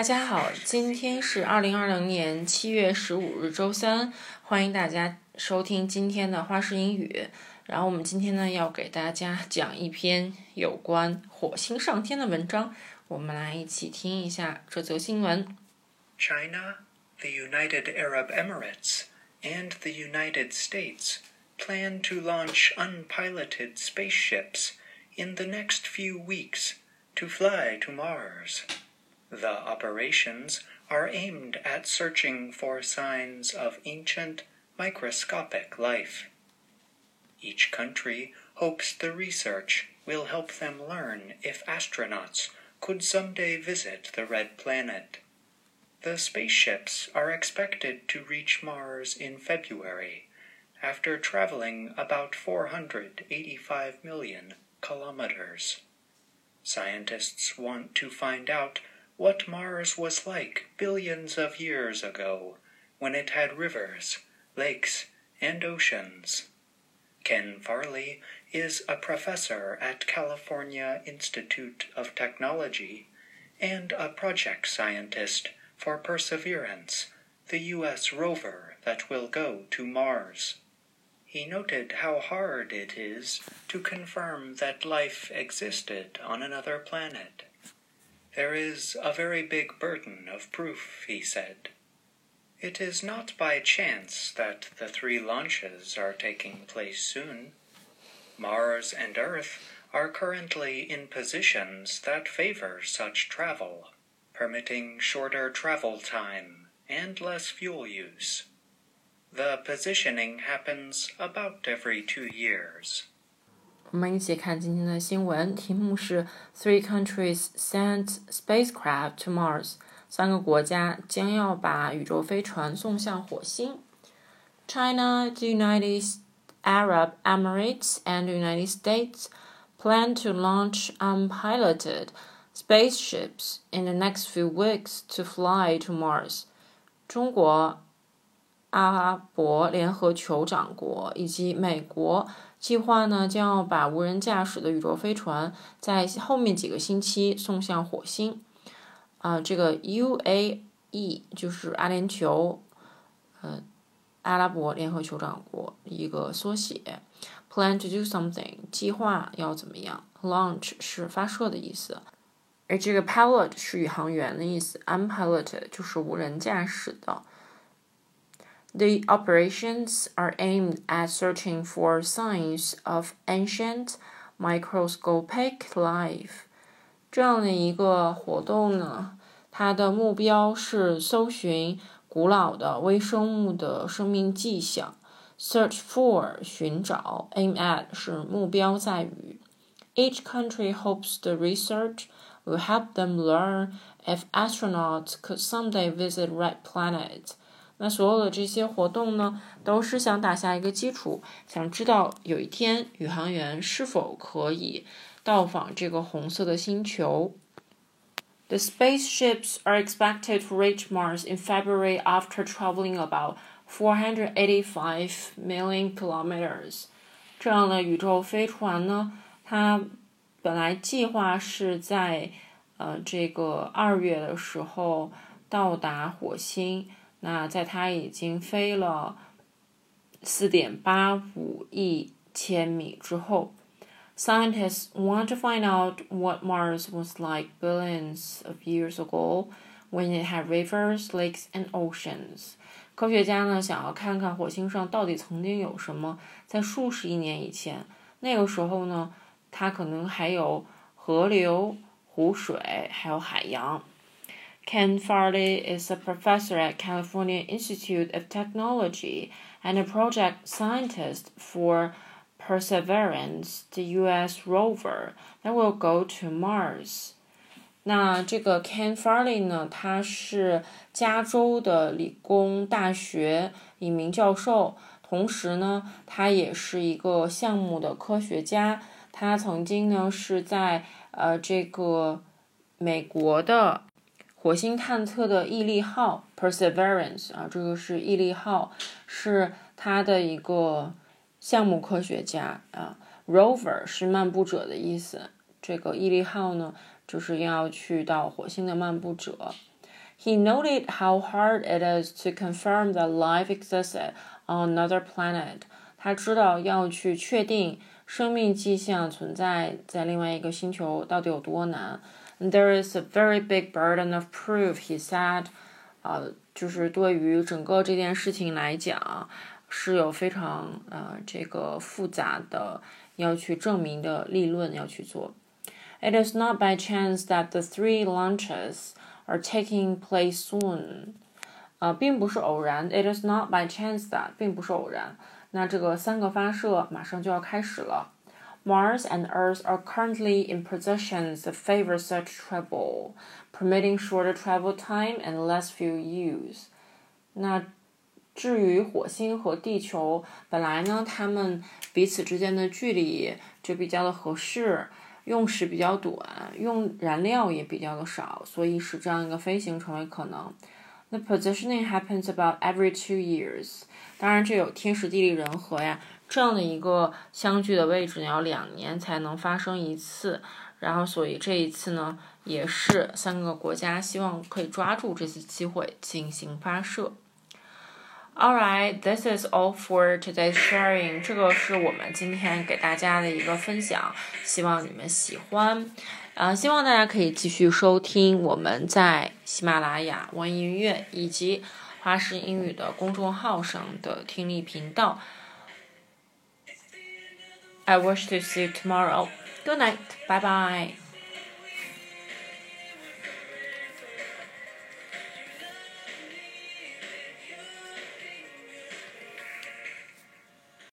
大家好，今天是二零二零年七月十五日，周三，欢迎大家收听今天的花式英语。然后我们今天呢要给大家讲一篇有关火星上天的文章，我们来一起听一下这则新闻。China, the United Arab Emirates, and the United States plan to launch unpiloted spaceships in the next few weeks to fly to Mars. The operations are aimed at searching for signs of ancient, microscopic life. Each country hopes the research will help them learn if astronauts could someday visit the red planet. The spaceships are expected to reach Mars in February, after traveling about 485 million kilometers. Scientists want to find out what Mars was like billions of years ago, when it had rivers, lakes, and oceans. Ken Farley is a professor at California Institute of Technology and a project scientist for Perseverance, the U.S. rover that will go to Mars. He noted how hard it is to confirm that life existed on another planet. There is a very big burden of proof, he said. It is not by chance that the three launches are taking place soon. Mars and Earth are currently in positions that favor such travel, permitting shorter travel time and less fuel use. The positioning happens about every two years. 我们一起看今天的新闻，题目是 Three countries send spacecraft to Mars。三个国家将要把宇宙飞船送向火星。China, the United Arab Emirates, and the United States plan to launch unpiloted spaceships in the next few weeks to fly to Mars. 中国、 阿拉伯联合酋长国以及美国。计划呢将要把无人驾驶的宇宙飞船在后面几个星期送向火星。啊，这个 UAE 就是阿联酋，呃，阿拉伯联合酋长国一个缩写。Plan to do something，计划要怎么样？Launch 是发射的意思，而这个 pilot 是宇航员的意思，unpilot 就是无人驾驶的。The operations are aimed at searching for signs of ancient microscopic life。这样的一个活动呢，它的目标是搜寻古老的微生物的生命迹象。Search for 寻找，aim at 是目标在于。Each country hopes the research will help them learn if astronauts could someday visit red planet. 那所有的这些活动呢，都是想打下一个基础，想知道有一天宇航员是否可以到访这个红色的星球。The spaceships are expected to reach Mars in February after traveling about 485 million kilometers。这样的宇宙飞船呢，它本来计划是在呃这个二月的时候到达火星。那在它已经飞了四点八五亿千米之后，scientists want to find out what Mars was like billions of years ago when it had rivers, lakes, and oceans。科学家呢想要看看火星上到底曾经有什么，在数十亿年以前，那个时候呢，它可能还有河流、湖水，还有海洋。Ken Farley is a professor at California Institute of Technology and a project scientist for Perseverance, the U.S. rover that will go to Mars. 那这个 Ken Farley 呢，他是加州的理工大学一名教授，同时呢，他也是一个项目的科学家。他曾经呢是在呃这个美国的 火星探测的毅力号 Perseverance 啊，这个是毅力号，是它的一个项目科学家啊。Rover 是漫步者的意思，这个毅力号呢，就是要去到火星的漫步者。He noted how hard it is to confirm that life existed on another planet. 他知道要去确定生命迹象存在在另外一个星球到底有多难。There is a very big burden of proof, he said. 呃，就是对于整个这件事情来讲，是有非常呃这个复杂的要去证明的立论要去做。It is not by chance that the three launches are taking place soon. 呃，并不是偶然。It is not by chance that 并不是偶然。那这个三个发射马上就要开始了。 Mars and Earth are currently in positions that favor such travel, permitting shorter travel time and less fuel use. 那至于火星和地球，本来呢，它们彼此之间的距离就比较的合适，用时比较短，用燃料也比较的少，所以使这样一个飞行成为可能。 The positioning happens about every two years。当然，这有天时地利人和呀，这样的一个相距的位置，呢要两年才能发生一次。然后，所以这一次呢，也是三个国家希望可以抓住这次机会进行发射。All right, this is all for today's sharing。这个是我们今天给大家的一个分享，希望你们喜欢。啊，希望大家可以继续收听我们在喜马拉雅、网易云音乐以及花式英语的公众号上的听力频道。I wish to see you tomorrow. Good night. Bye bye.